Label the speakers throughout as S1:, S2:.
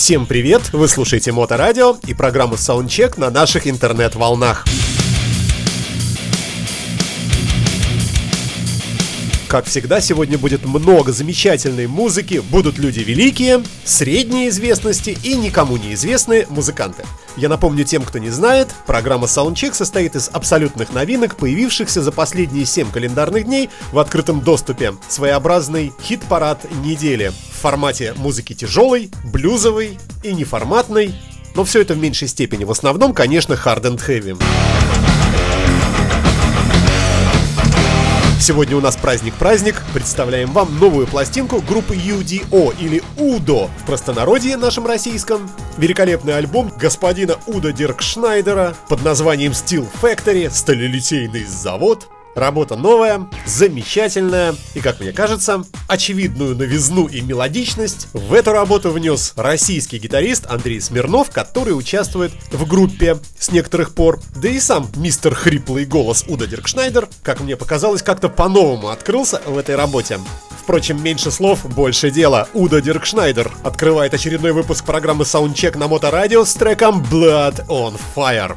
S1: Всем привет! Вы слушаете Моторадио и программу Soundcheck на наших интернет-волнах. Как всегда, сегодня будет много замечательной музыки, будут люди великие, средней известности и никому неизвестные музыканты. Я напомню тем, кто не знает, программа Soundcheck состоит из абсолютных новинок, появившихся за последние 7 календарных дней в открытом доступе. Своеобразный хит-парад недели в формате музыки тяжелой, блюзовой и неформатной, но все это в меньшей степени. В основном, конечно, hard and heavy. Сегодня у нас праздник-праздник. Представляем вам новую пластинку группы UDO или UDO в простонародье нашем российском. Великолепный альбом господина Удо Диркшнайдера под названием Steel Factory, сталелитейный завод. Работа новая, замечательная и, как мне кажется, очевидную новизну и мелодичность в эту работу внес российский гитарист Андрей Смирнов, который участвует в группе с некоторых пор. Да и сам мистер хриплый голос Удо Диркшнайдер, как мне показалось, как-то по-новому открылся в этой работе. Впрочем, меньше слов, больше дела. Удо Диркшнайдер открывает очередной выпуск программы Soundcheck на Моторадио с треком Blood on Fire.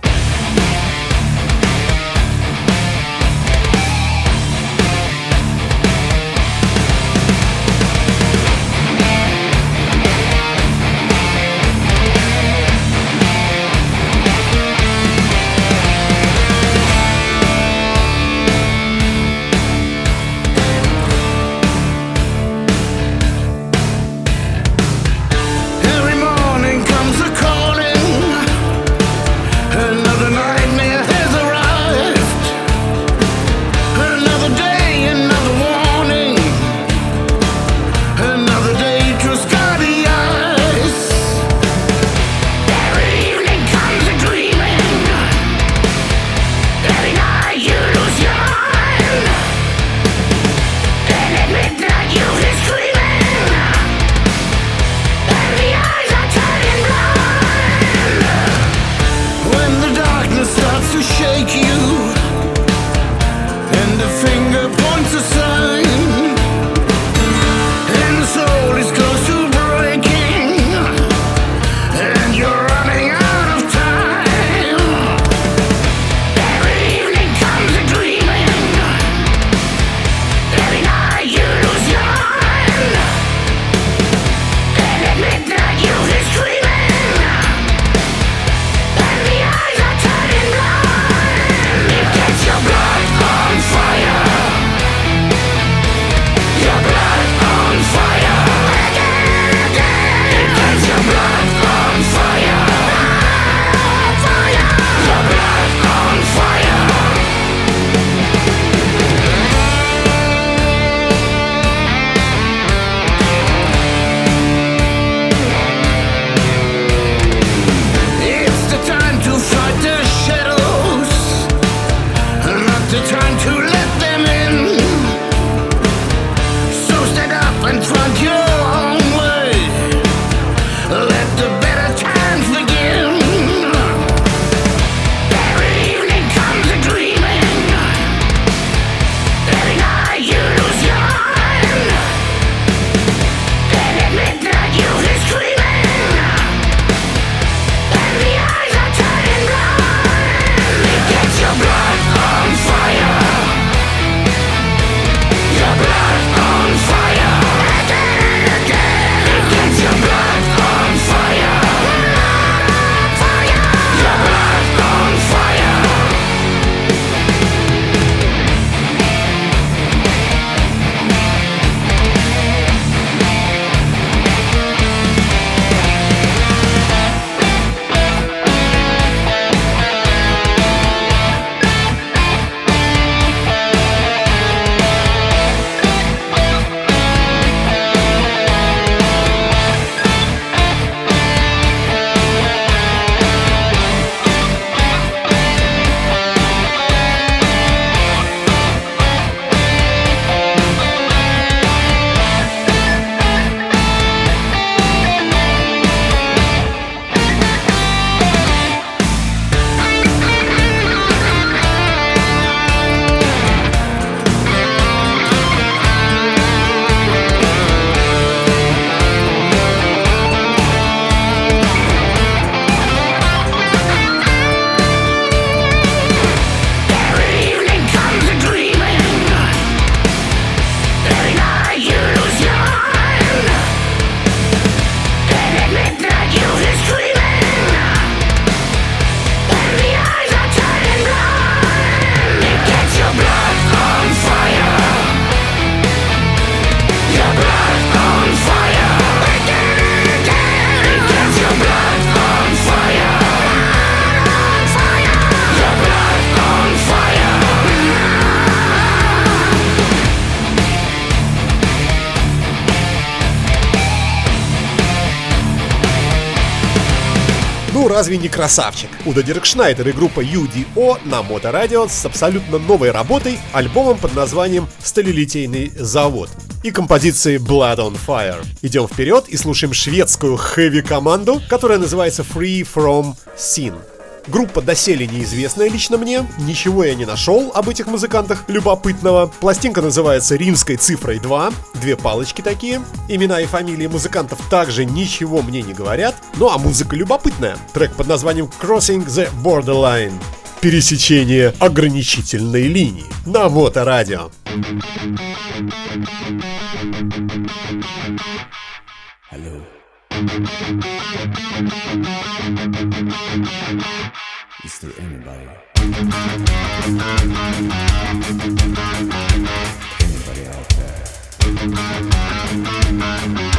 S1: Разве не красавчик? Удо Диркшнайдер и группа UDO на Моторадио с абсолютно новой работой, альбомом под названием «Сталелитейный завод» и композицией Blood on Fire. Идем вперед и слушаем шведскую heavy-команду, которая называется Free From Sin. Группа доселе неизвестная лично мне, ничего я не нашел об этих музыкантах любопытного. Пластинка называется «Римской цифрой 2», две палочки такие. Имена и фамилии музыкантов также ничего мне не говорят, ну а музыка любопытная. Трек под названием «Crossing the Borderline» пересечение ограничительной линии на Моторадио.
S2: Hello. Is there anybody? Anybody out there?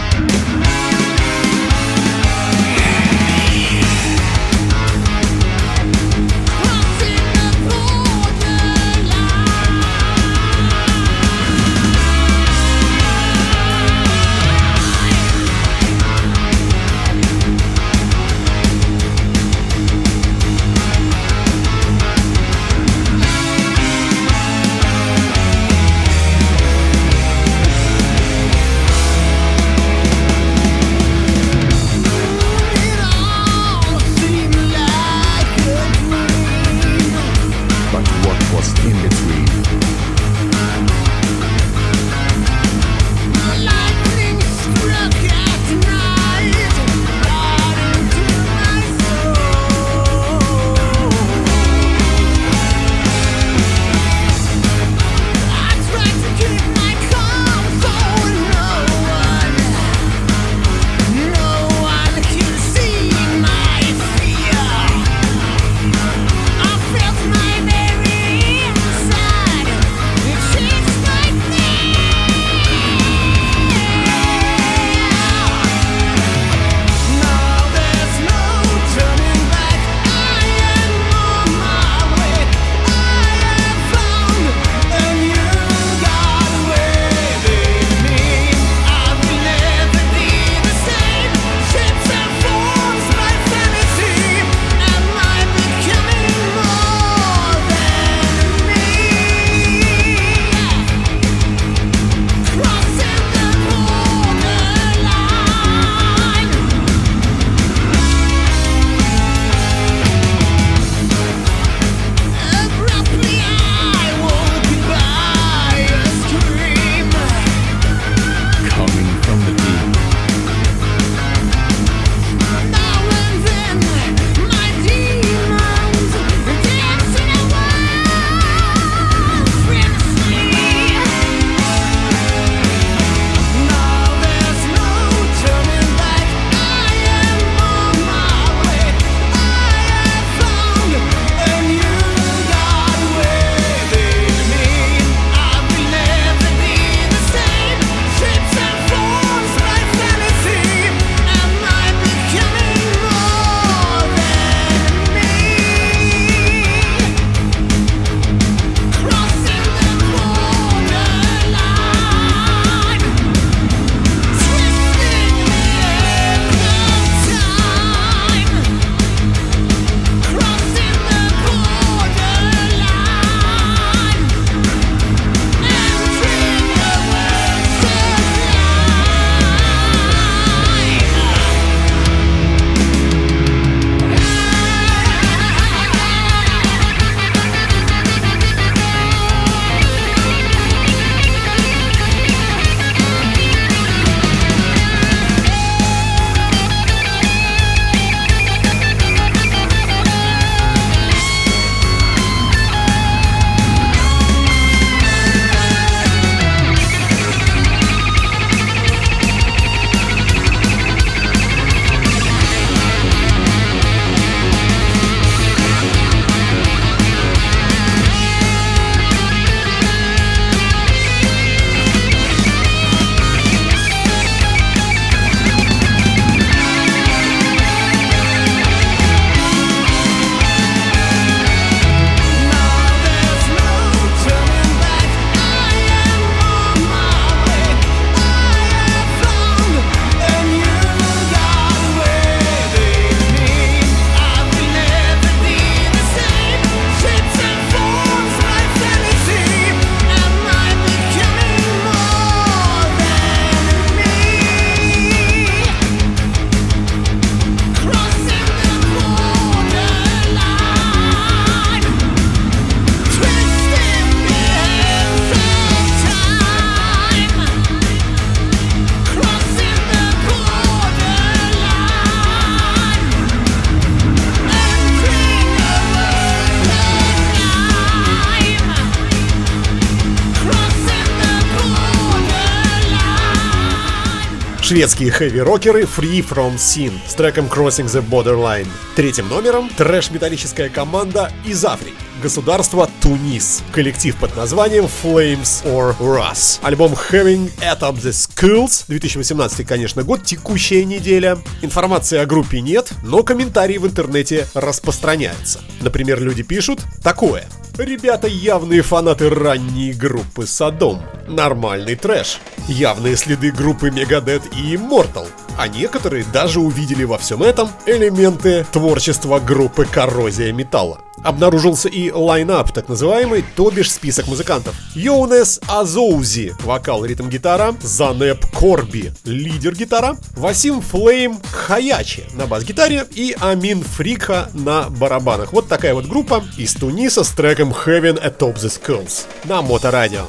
S1: Шведские хэви-рокеры Free From Sin с треком Crossing the Borderline. Третьим номером трэш-металлическая команда из Африки. Государство Тунис. Коллектив под названием Flames or Rust. Альбом Having at the Schools. 2018, конечно, год, текущая неделя. Информации о группе нет, но комментарии в интернете распространяются. Например, люди пишут такое. Ребята явные фанаты ранней группы Содом. Нормальный трэш. Явные следы группы Megadeth и Immortal. А некоторые даже увидели во всем этом элементы творчества группы Коррозия Металла. Обнаружился и line-up, так называемый, то бишь список музыкантов. Йоунес Азоузи, вокал, ритм-гитара, Занеп Корби, лидер-гитара, Васим Флейм Хаячи на бас-гитаре и Амин Фрикха на барабанах. Вот такая вот группа из Туниса с треком Heaven Atop the Skulls на Моторадио.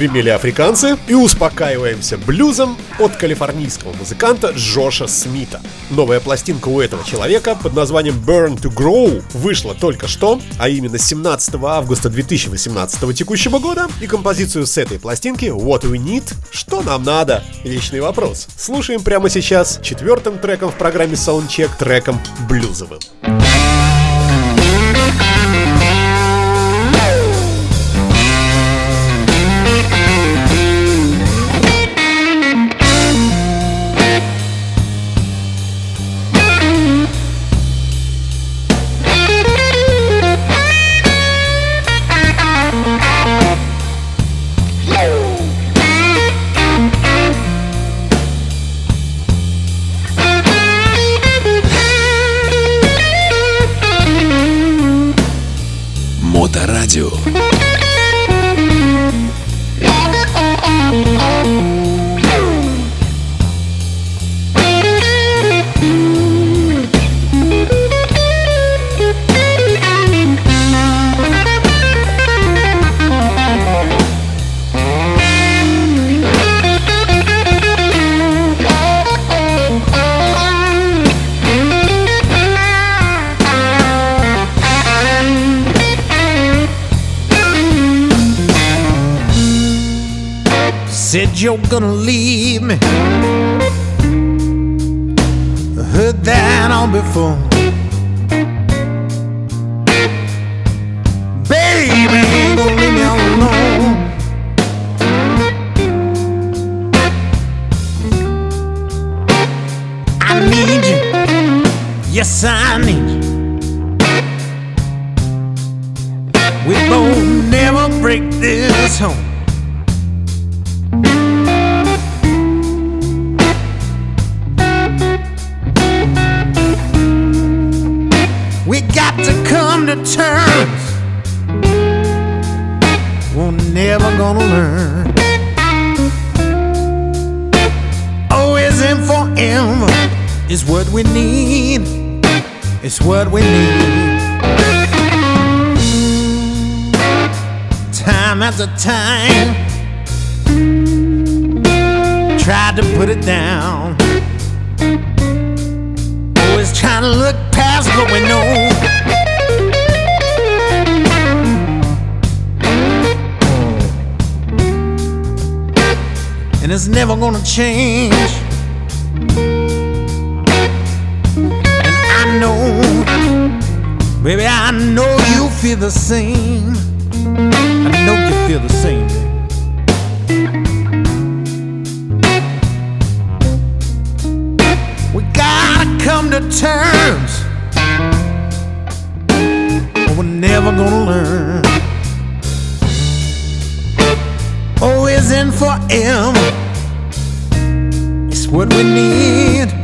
S1: Отгремели африканцы и успокаиваемся блюзом от калифорнийского музыканта Джоша Смита. Новая пластинка у этого человека под названием Burn to Grow вышла только что, а именно 17 августа 2018 текущего года, и композицию с этой пластинки What We Need, что нам надо, вечный вопрос. Слушаем прямо сейчас четвертым треком в программе Soundcheck, треком блюзовым.
S3: You're gonna leave look past what we know. And it's never gonna change. And I know, baby, I know you feel the same. I know you feel the same. To terms. We're never gonna learn. Always and forever. It's what we need.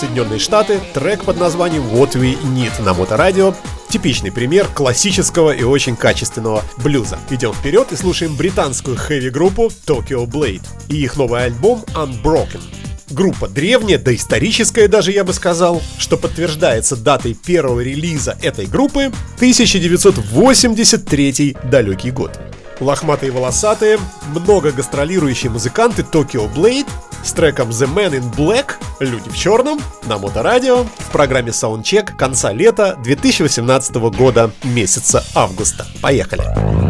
S1: Соединенные Штаты, трек под названием What We Need на Моторадио. Типичный пример классического и очень качественного блюза. Идем вперед и слушаем британскую хэви-группу Tokyo Blade и их новый альбом Unbroken. Группа древняя, доисторическая даже я бы сказал, что подтверждается датой первого релиза этой группы 1983 далекий год. Лохматые волосатые, много гастролирующие музыканты Tokyo Blade с треком The Man in Black «Люди в черном» на Моторадио в программе Soundcheck конца лета 2018 года месяца августа. Поехали!
S3: Thank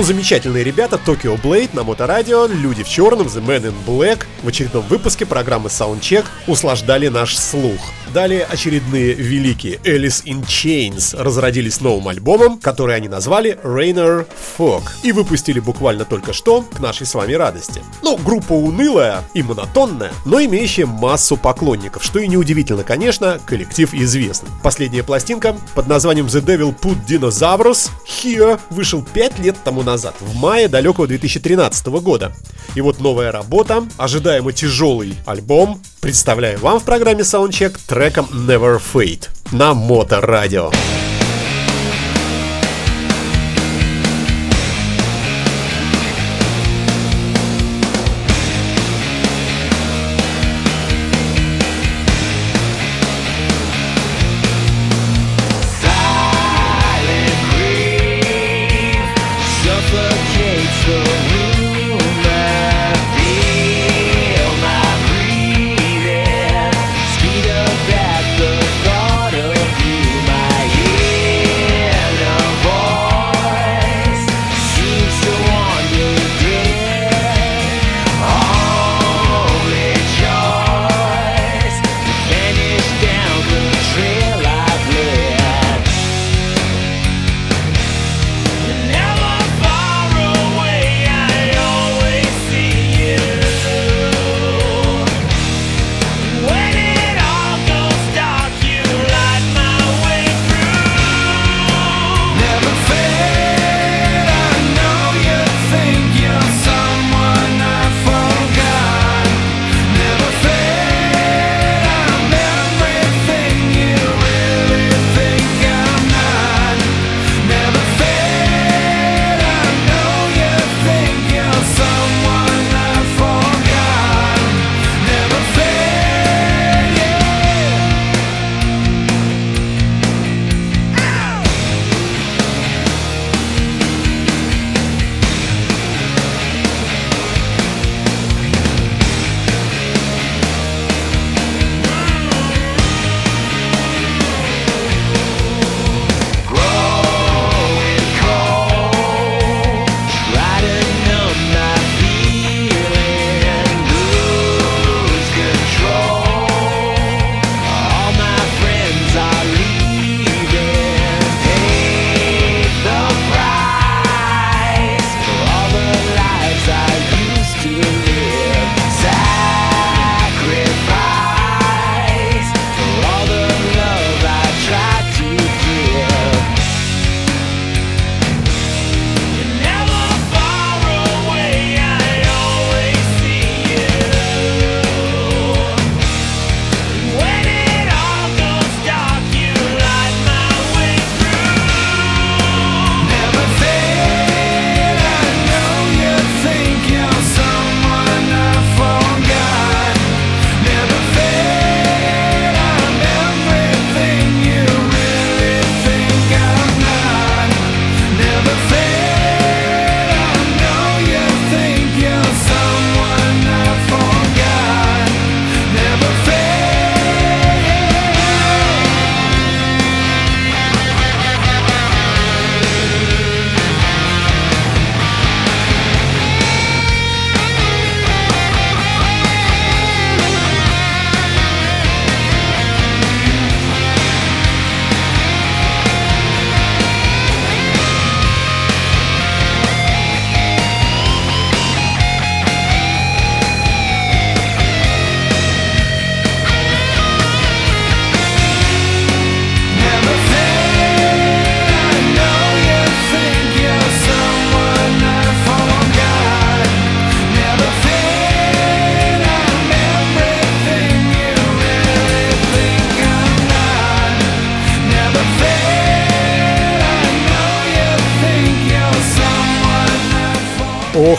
S1: Ну, замечательные ребята, Tokyo Blade на Моторадио, Люди в черном, The Man in Black в очередном выпуске программы Soundcheck услаждали наш слух. Далее очередные великие Alice in Chains разродились новым альбомом, который они назвали Rainer Fog и выпустили буквально только что к нашей с вами радости. Ну, группа унылая и монотонная, но имеющая массу поклонников, что и неудивительно, конечно, коллектив известный. Последняя пластинка под названием The Devil Put Dinosaurus Here вышел 5 лет тому назад, в мае далекого 2013 года. И вот новая работа, ожидаемо тяжелый альбом, представляю вам в программе Soundcheck треком Never Fade на Моторадио.
S4: Suffocates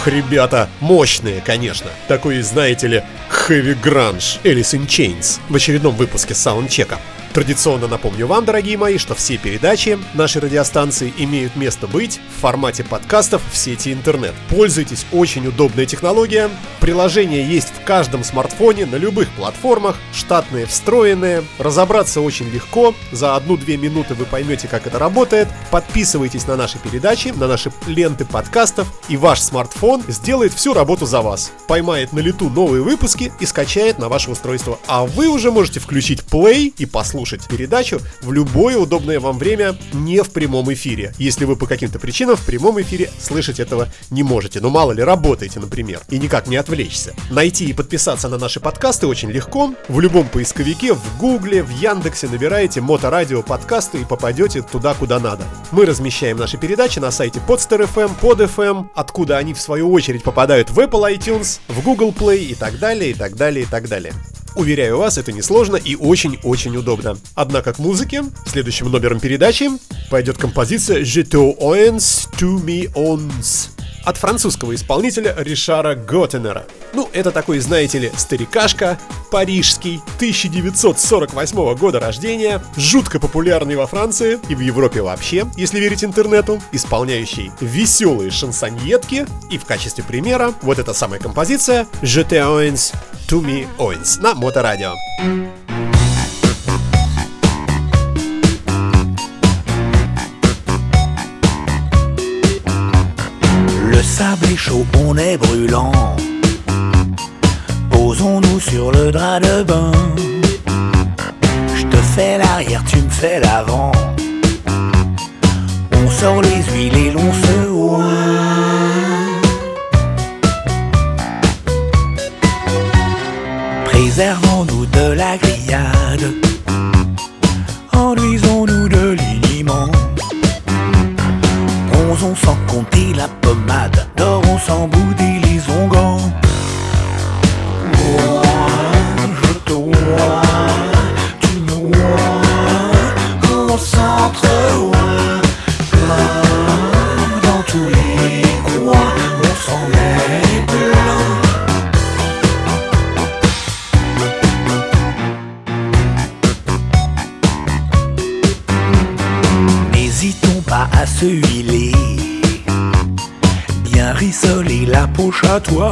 S1: Ох, ребята, мощные, конечно. Такой, знаете ли, Heavy Grunge, Alice in Chains в очередном выпуске саундчека. Традиционно напомню вам, дорогие мои, что все передачи нашей радиостанции имеют место быть в формате подкастов в сети интернет. Пользуйтесь, очень удобная технология. Приложение есть в каждом смартфоне, на любых платформах, штатные, встроенные. Разобраться очень легко, за одну-две минуты вы поймете, как это работает. Подписывайтесь на наши передачи, на наши ленты подкастов, и ваш смартфон сделает всю работу за вас. Поймает на лету новые выпуски и скачает на ваше устройство. А вы уже можете включить play и послушать передачу в любое удобное вам время не в прямом эфире. Если вы по каким-то причинам в прямом эфире слышать этого не можете. Ну мало ли, работаете, например, и никак не отвлечься. Найти и подписаться на наши подкасты очень легко. В любом поисковике, в Гугле, в Яндексе набираете Моторадио подкасты и попадете туда, куда надо. Мы размещаем наши передачи на сайте Podster.fm, Pod.fm, откуда они в свою очередь попадают в Apple iTunes, в Google Play и так далее, и так далее, и так далее. Уверяю вас, это несложно и очень-очень удобно. Однако к музыке, следующим номером передачи, пойдет композиция «Je te to me owns» от французского исполнителя Ришара Готтенера. Ну, это такой, знаете ли, старикашка, парижский, 1948 года рождения, жутко популярный во Франции и в Европе вообще, если верить интернету, исполняющий веселые шансоньетки, и в качестве примера вот эта самая композиция «Je te owns to me owns» на Моторадио.
S3: Le chaud, on est brûlant. Posons-nous sur le drap de bain. Je te fais l'arrière, tu me fais l'avant. On sort les huiles et l'on se. Préservons-nous de la grillade. De Bronzons sans compter la pommade, dorons sans bouder les onguents. Moi, je te vois, tu me vois, on s'entre-oint, plein dans tous les coins, on s'en est plein. N'hésitons pas à se huiler, bien rissoler la poche à toi.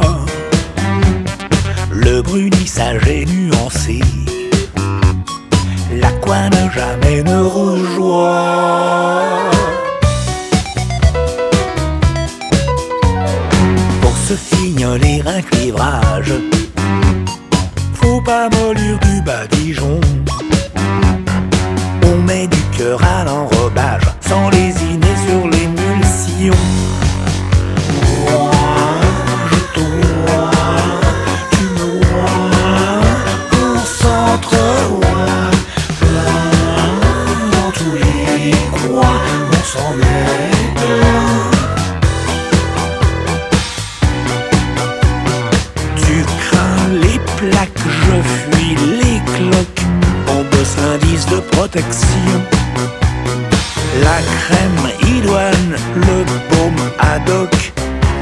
S3: Le brunissage est nuancé, l'aqua ne jamais ne rougeoie. Pour se fignoler un cuivrage, faut pas mollir du badigeon. On met du cœur à l'enrobage sans lésiner sur l'émulsion. La crème idoine, le baume ad hoc.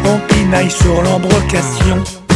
S3: On pinaille sur l'embrocation.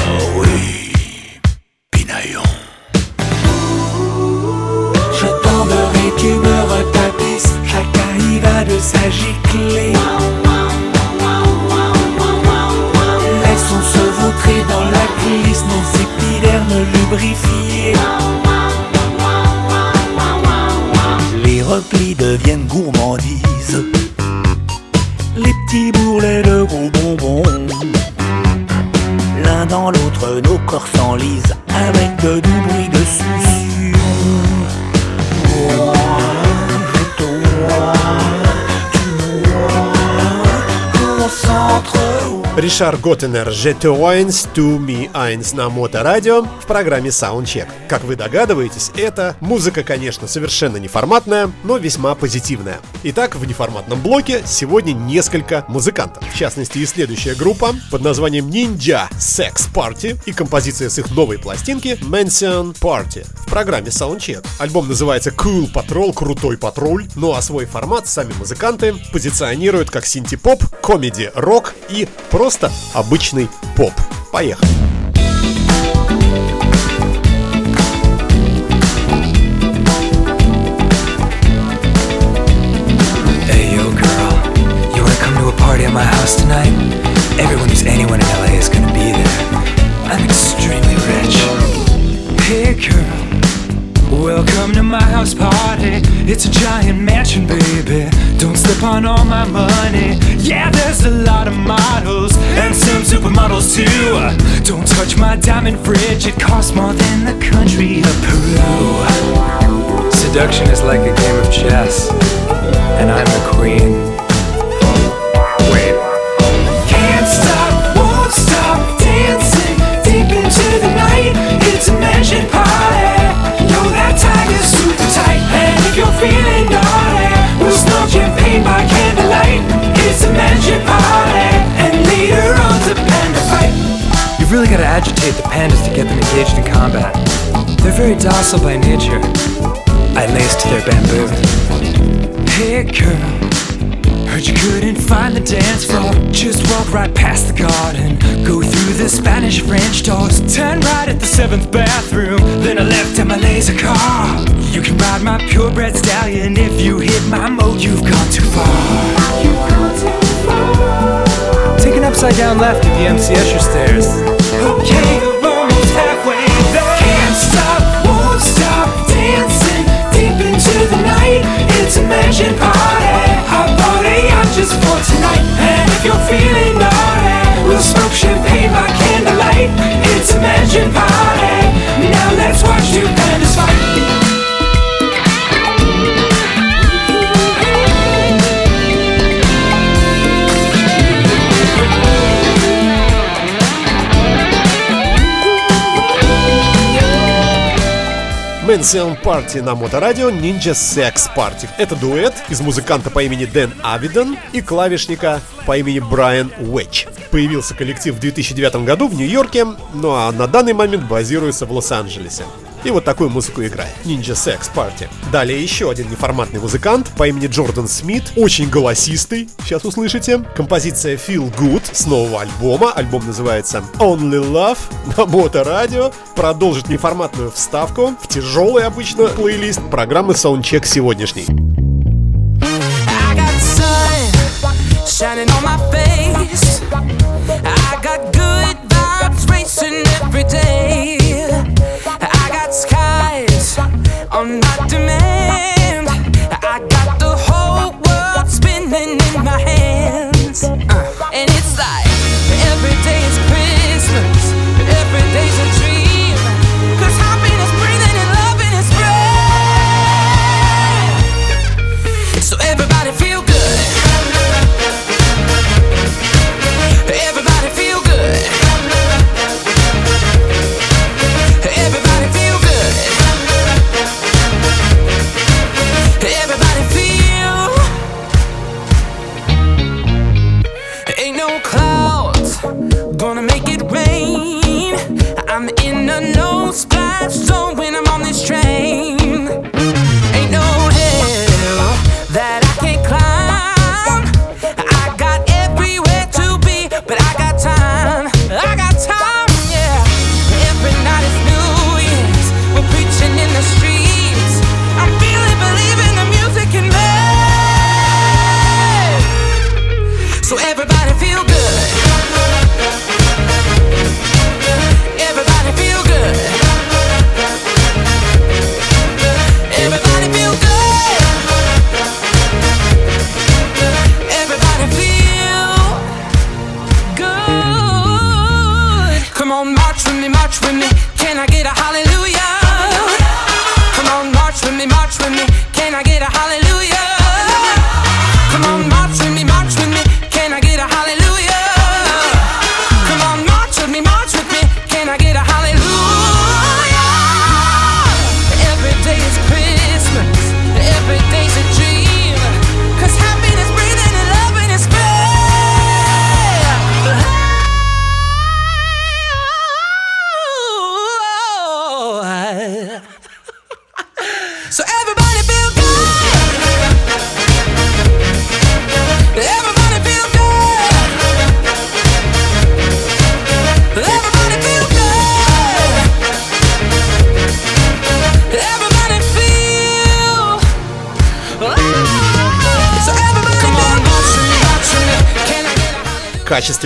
S1: Ришар Готтенер «Je te wines to me eins» на Моторадио в программе Soundcheck. Как вы догадываетесь, это музыка, конечно, совершенно неформатная, но весьма позитивная. Итак, в неформатном блоке сегодня несколько музыкантов. В частности, и следующая группа под названием Ninja Sex Party и композиция с их новой пластинки Mansion Party в программе Soundcheck. Альбом называется Cool Patrol, Крутой Патруль, ну а свой формат сами музыканты позиционируют как синти-поп, комеди-рок и
S5: просто обычный поп. Поехали.
S6: Hey yo girl, you wanna come to a party at my house tonight? Everyone who's anyone in LA is gonna be there. I'm extremely rich. Hey girl, welcome to my house party. It's a giant mansion, baby. Don't slip on all my money. Yeah, there's a lot of models and some supermodels too. Don't touch my diamond fridge, it costs more than the country of Peru. Seduction is like a game of chess, and I'm the queen. It's a party, and later to panda fight. You've really got to agitate the pandas to get them engaged in combat. They're very docile by nature. I laced their bamboo. Hey girl, heard you couldn't find the dance floor. Just walk right past the garden, go through the Spanish French doors, turn right at the seventh bathroom. Then I left in my laser car. You can ride my purebred stallion if you hit my mode. You've gone too far. Take an upside down left at the MC Escher stairs. Okay, we're halfway there. Can't stop, won't stop dancing deep into the just for tonight. And if you're feeling naughty, we'll smoke champagne by candlelight. It's a mansion
S5: Mansion Party на моторадио Ninja Sex Party. Это дуэт из музыканта по имени Дэн Авидон и клавишника по имени Брайан Уэдж. Появился коллектив в 2009 году в Нью-Йорке, ну а на данный момент базируется в Лос-Анджелесе. И вот такую музыку играет. Ninja Sex Party. Далее еще один неформатный музыкант по имени Джордан Смит. Очень голосистый, сейчас услышите. Композиция Feel Good с нового альбома. Альбом называется Only Love на моторадио. Продолжит неформатную вставку в тяжелый обычно плейлист программы Soundcheck сегодняшний.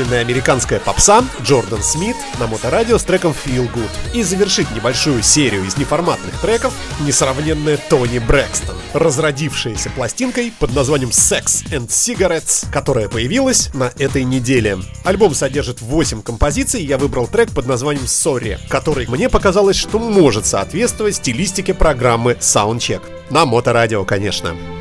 S1: Качественная американская попса Джордан Смит на моторадио с треком Feel Good. И завершит небольшую серию из неформатных треков несравненная Тони Брэкстон, разродившаяся пластинкой под названием Sex and Cigarettes, которая появилась на этой неделе. Альбом содержит 8 композиций, я выбрал трек под названием Sorry, который мне показалось, что может соответствовать стилистике программы Soundcheck. На моторадио, конечно.
S7: Eyes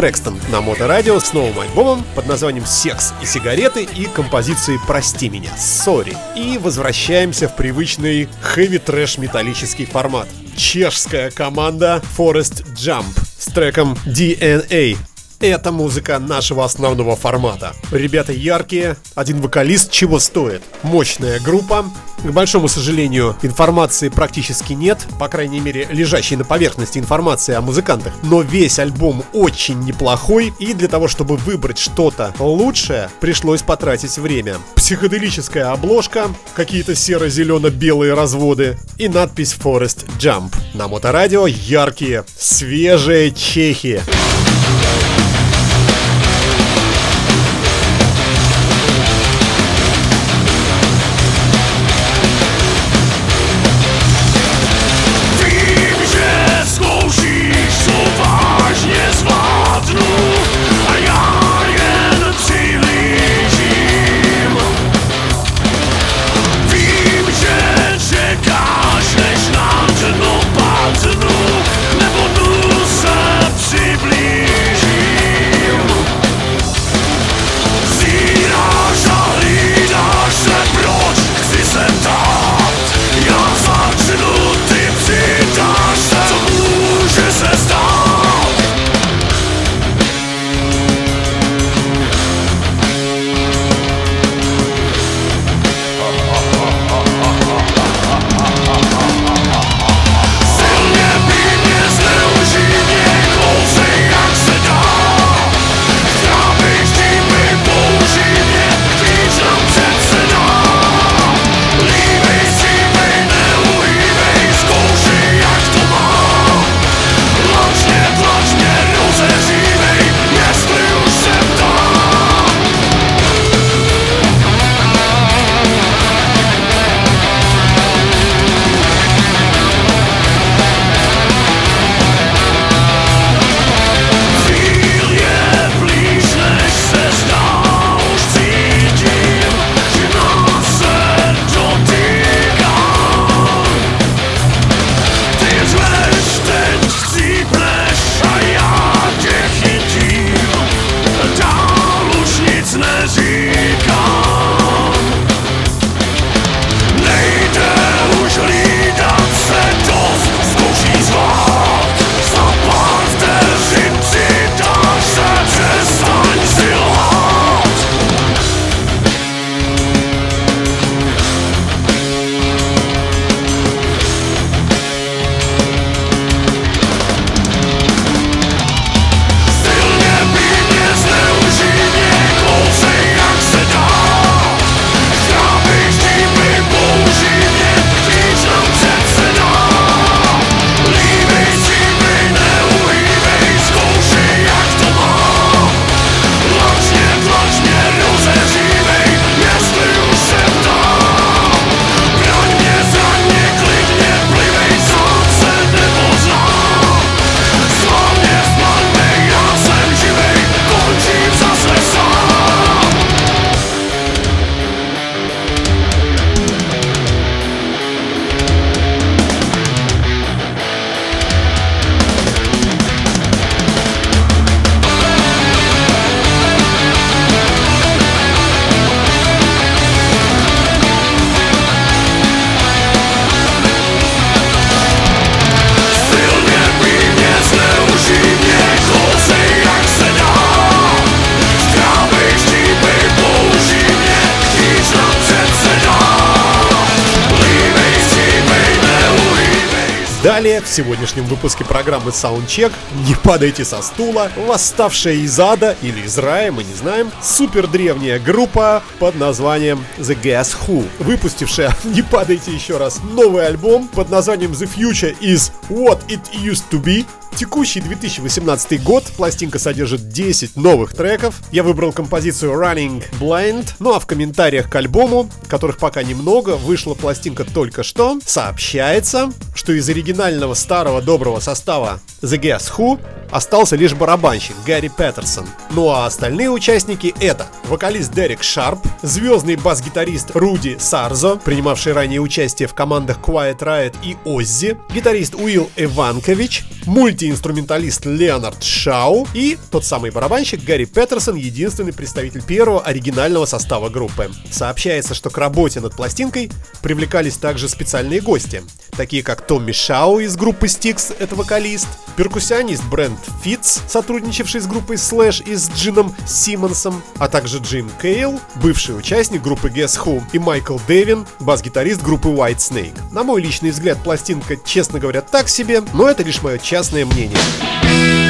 S1: Брэкстон на моторадио с новым альбомом под названием «Секс и сигареты» и композицией «Прости меня», «Sorry». И возвращаемся в привычный heavy-thrash металлический формат. Чешская команда Forest Jump с треком DNA. Это музыка нашего основного формата. Ребята яркие, один вокалист чего стоит. Мощная группа. К большому сожалению, информации практически нет, по крайней мере, лежащей на поверхности информации о музыкантах. Но весь альбом очень неплохой, и для того, чтобы выбрать что-то лучшее, пришлось потратить время. Психоделическая обложка, какие-то серо-зелено-белые разводы и надпись Forest Jump. На моторадио яркие, свежие чехи. Далее, в сегодняшнем выпуске программы Soundcheck «Не падайте со стула», восставшая из ада или из рая, мы не знаем, супер древняя группа под названием The Guess Who, выпустившая, не падайте еще раз, новый альбом под названием The Future is What It Used to Be, Текущий 2018 год, пластинка содержит 10 новых треков. Я выбрал композицию Running Blind, ну а в комментариях к альбому, которых пока немного, вышла пластинка только что, сообщается, что из оригинального старого доброго состава The Guess Who остался лишь барабанщик Гарри Петерсон. Ну а остальные участники это вокалист Дерек Шарп, звездный бас-гитарист Руди Сарзо, принимавший ранее участие в командах Quiet Riot и Оззи, гитарист Уилл Иванкович, мультиинструменталист Леонард Шау и тот самый барабанщик Гарри Петерсон, единственный представитель первого оригинального состава группы. Сообщается, что к работе над пластинкой привлекались также специальные гости, такие как Томми Шау из группы Styx, это вокалист, перкуссионист Брент Фитц, сотрудничавший с группой Slash и с Джином Симмонсом, а также Джим Кейл, бывший участник группы Guess Who, и Майкл Дэвин, бас-гитарист группы White Snake. На мой личный взгляд, пластинка, честно говоря, так себе, но это лишь мое частное мнение.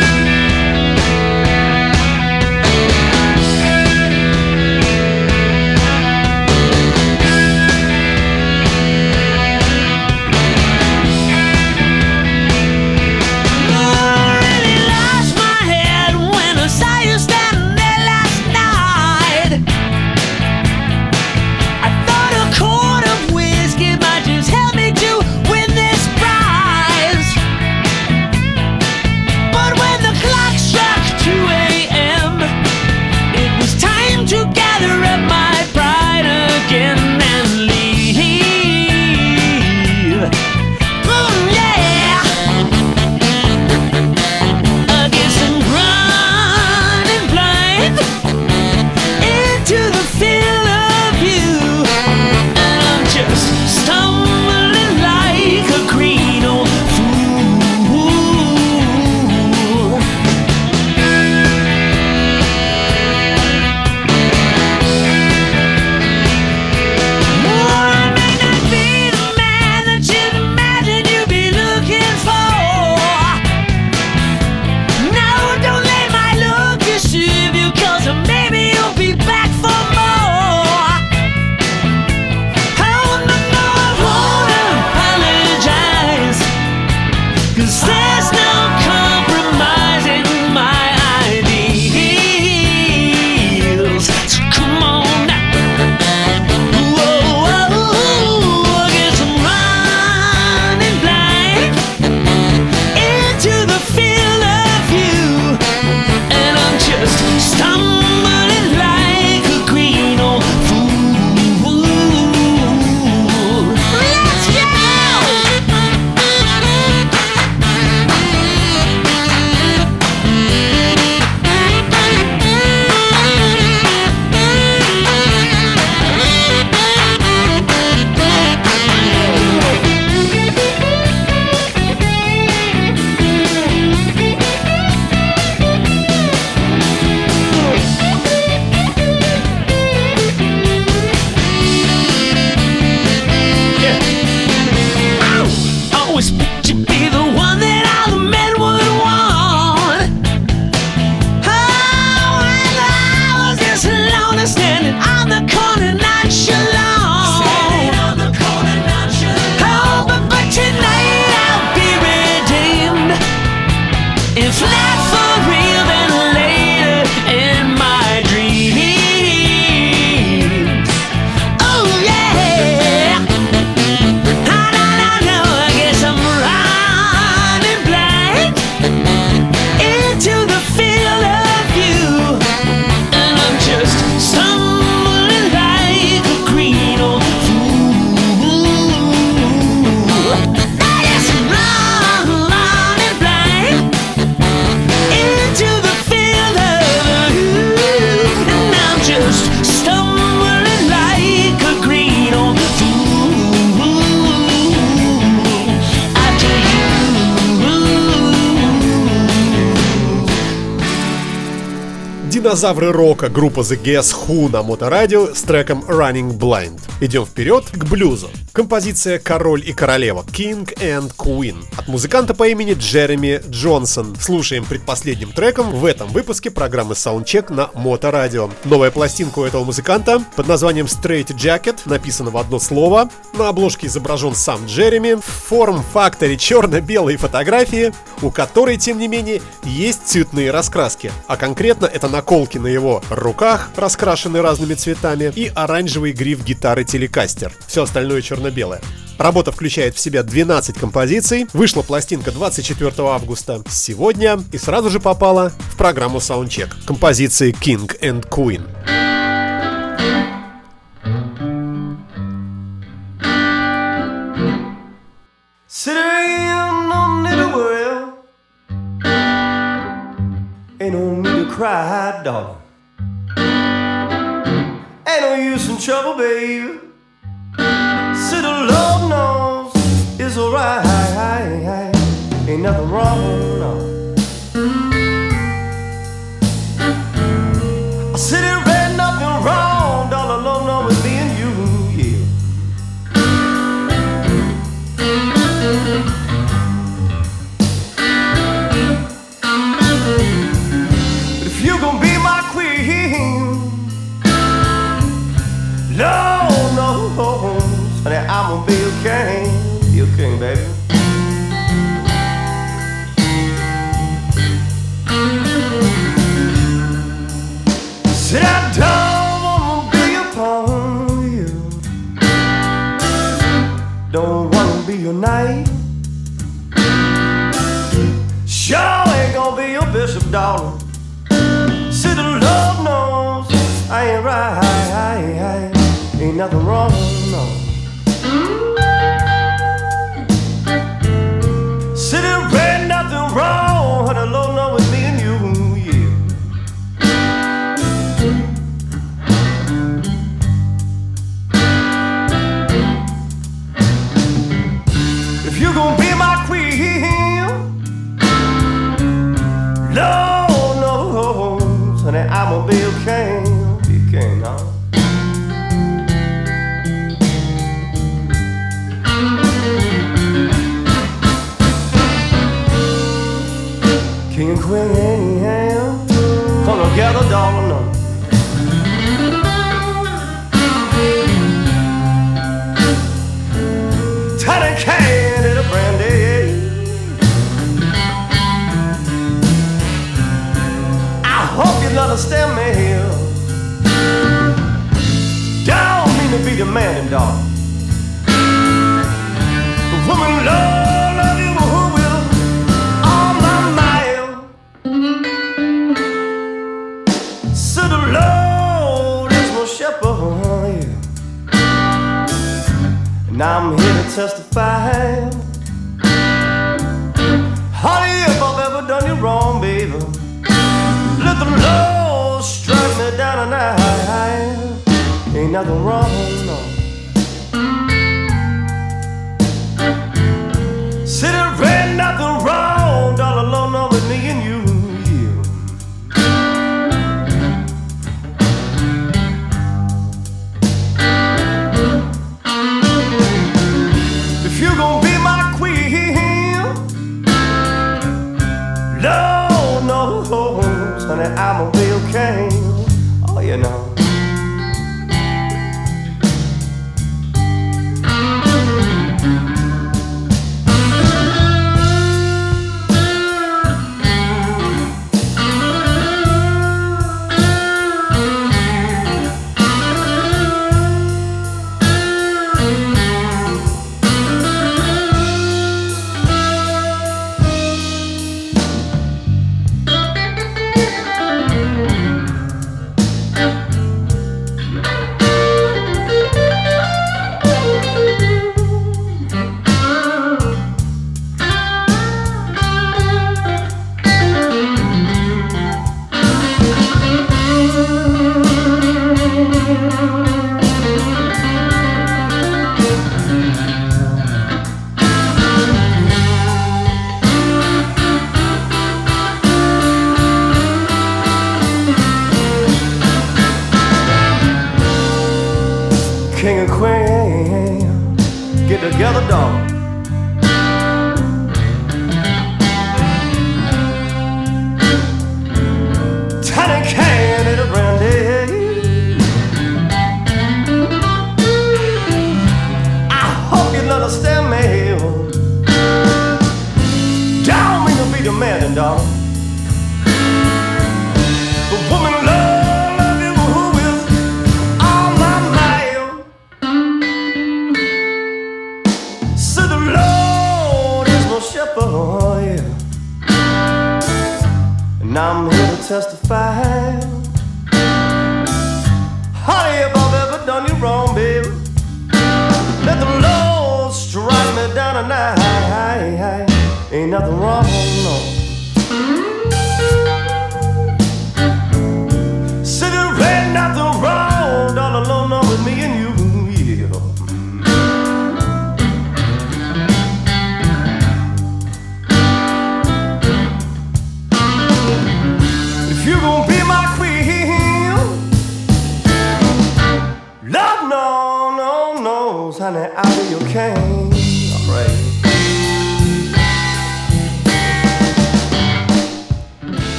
S1: Динозавры рока группа The Guess Who на моторадио с треком Running Blind. Идем вперед к блюзу. Композиция «Король и королева» King and Queen от музыканта по имени Джереми Джонсон. Слушаем предпоследним треком в этом выпуске программы Soundcheck на Моторадио. Новая пластинка у этого музыканта под названием Straight Jacket написана в одно слово. На обложке изображен сам Джереми в форм-факторе черно-белой фотографии, у которой, тем не менее, есть цветные раскраски. А конкретно это наколки на его руках, раскрашенные разными цветами, и оранжевый гриф гитары Телекастер. Все остальное черно-белое. Работа включает в себя 12 композиций. Вышла пластинка 24 августа сегодня и сразу же попала в программу Soundcheck. Композиции King and Queen.
S8: Cry, darling. Ain't no use in trouble, baby. See, the oh, Lord knows it's alright. Ain't nothing wrong, no. Knight. Sure ain't gonna be your bishop, darling. See, the Lord knows I ain't right. Ain't nothing wrong, no. There ain't nothing wrong. King and queen, come together, darling. no. Tiny can in a brandy. I hope you understand me here. Don't mean to be demanding, dog. And I'm here to testify. Honey, if I've ever done you wrong, baby, let the Lord strike me down and I ain't nothing wrong, no. See, there ain't nothing wrong,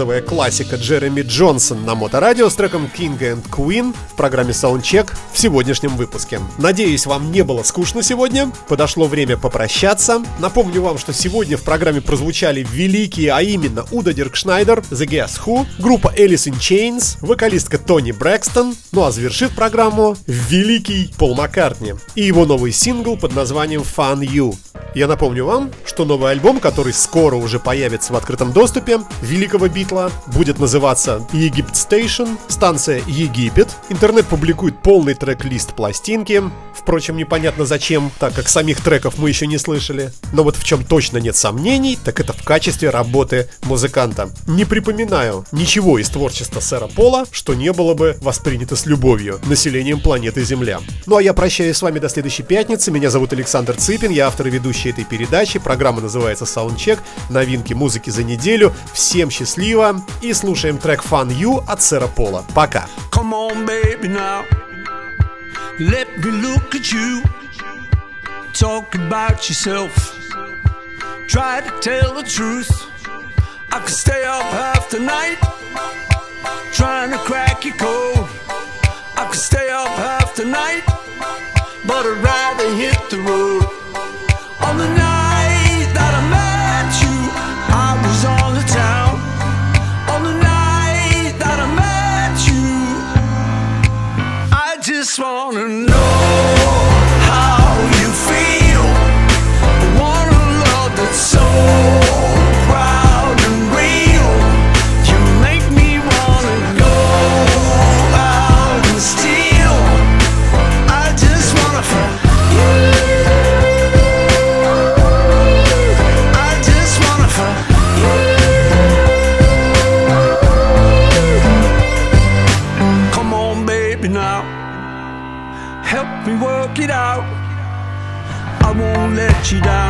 S1: Электроблюзовая классика Джереми Джонсон на моторадио с треком King and Queen в программе Soundcheck в сегодняшнем выпуске. Надеюсь, вам не было скучно сегодня. Подошло время попрощаться. Напомню вам, что сегодня в программе прозвучали великие, а именно Удо Диркшнайдер, The Guess Who, группа Alice in Chains, вокалистка Тони Брэкстон, ну а завершив программу великий Пол Маккартни и его новый сингл под названием Fuh You. Я напомню вам, что новый альбом, который скоро уже появится в открытом доступе, великого битла, будет называться Egypt Station, станция Египет. Интернет публикует полный трек-лист пластинки. Впрочем, непонятно зачем, так как самих треков мы еще не слышали. Но вот в чем точно нет сомнений, так это в качестве работы музыканта. Не припоминаю ничего из творчества сэра Пола, что не было бы воспринято с любовью населением планеты Земля. Ну а я прощаюсь с вами до следующей пятницы. Меня зовут Александр Цыпин, я автор и ведущий этой передачи. Программа называется Soundcheck. Новинки музыки за неделю. Всем счастливо и слушаем трек Fun You от сэра Пола. Пока!
S9: Come on, baby, now. Let me look at you. Talk about yourself. Try to tell the truth. I could stay up half the night. Trying to crack your code. I could stay up half the night. But I'd rather hit the road. The night she died.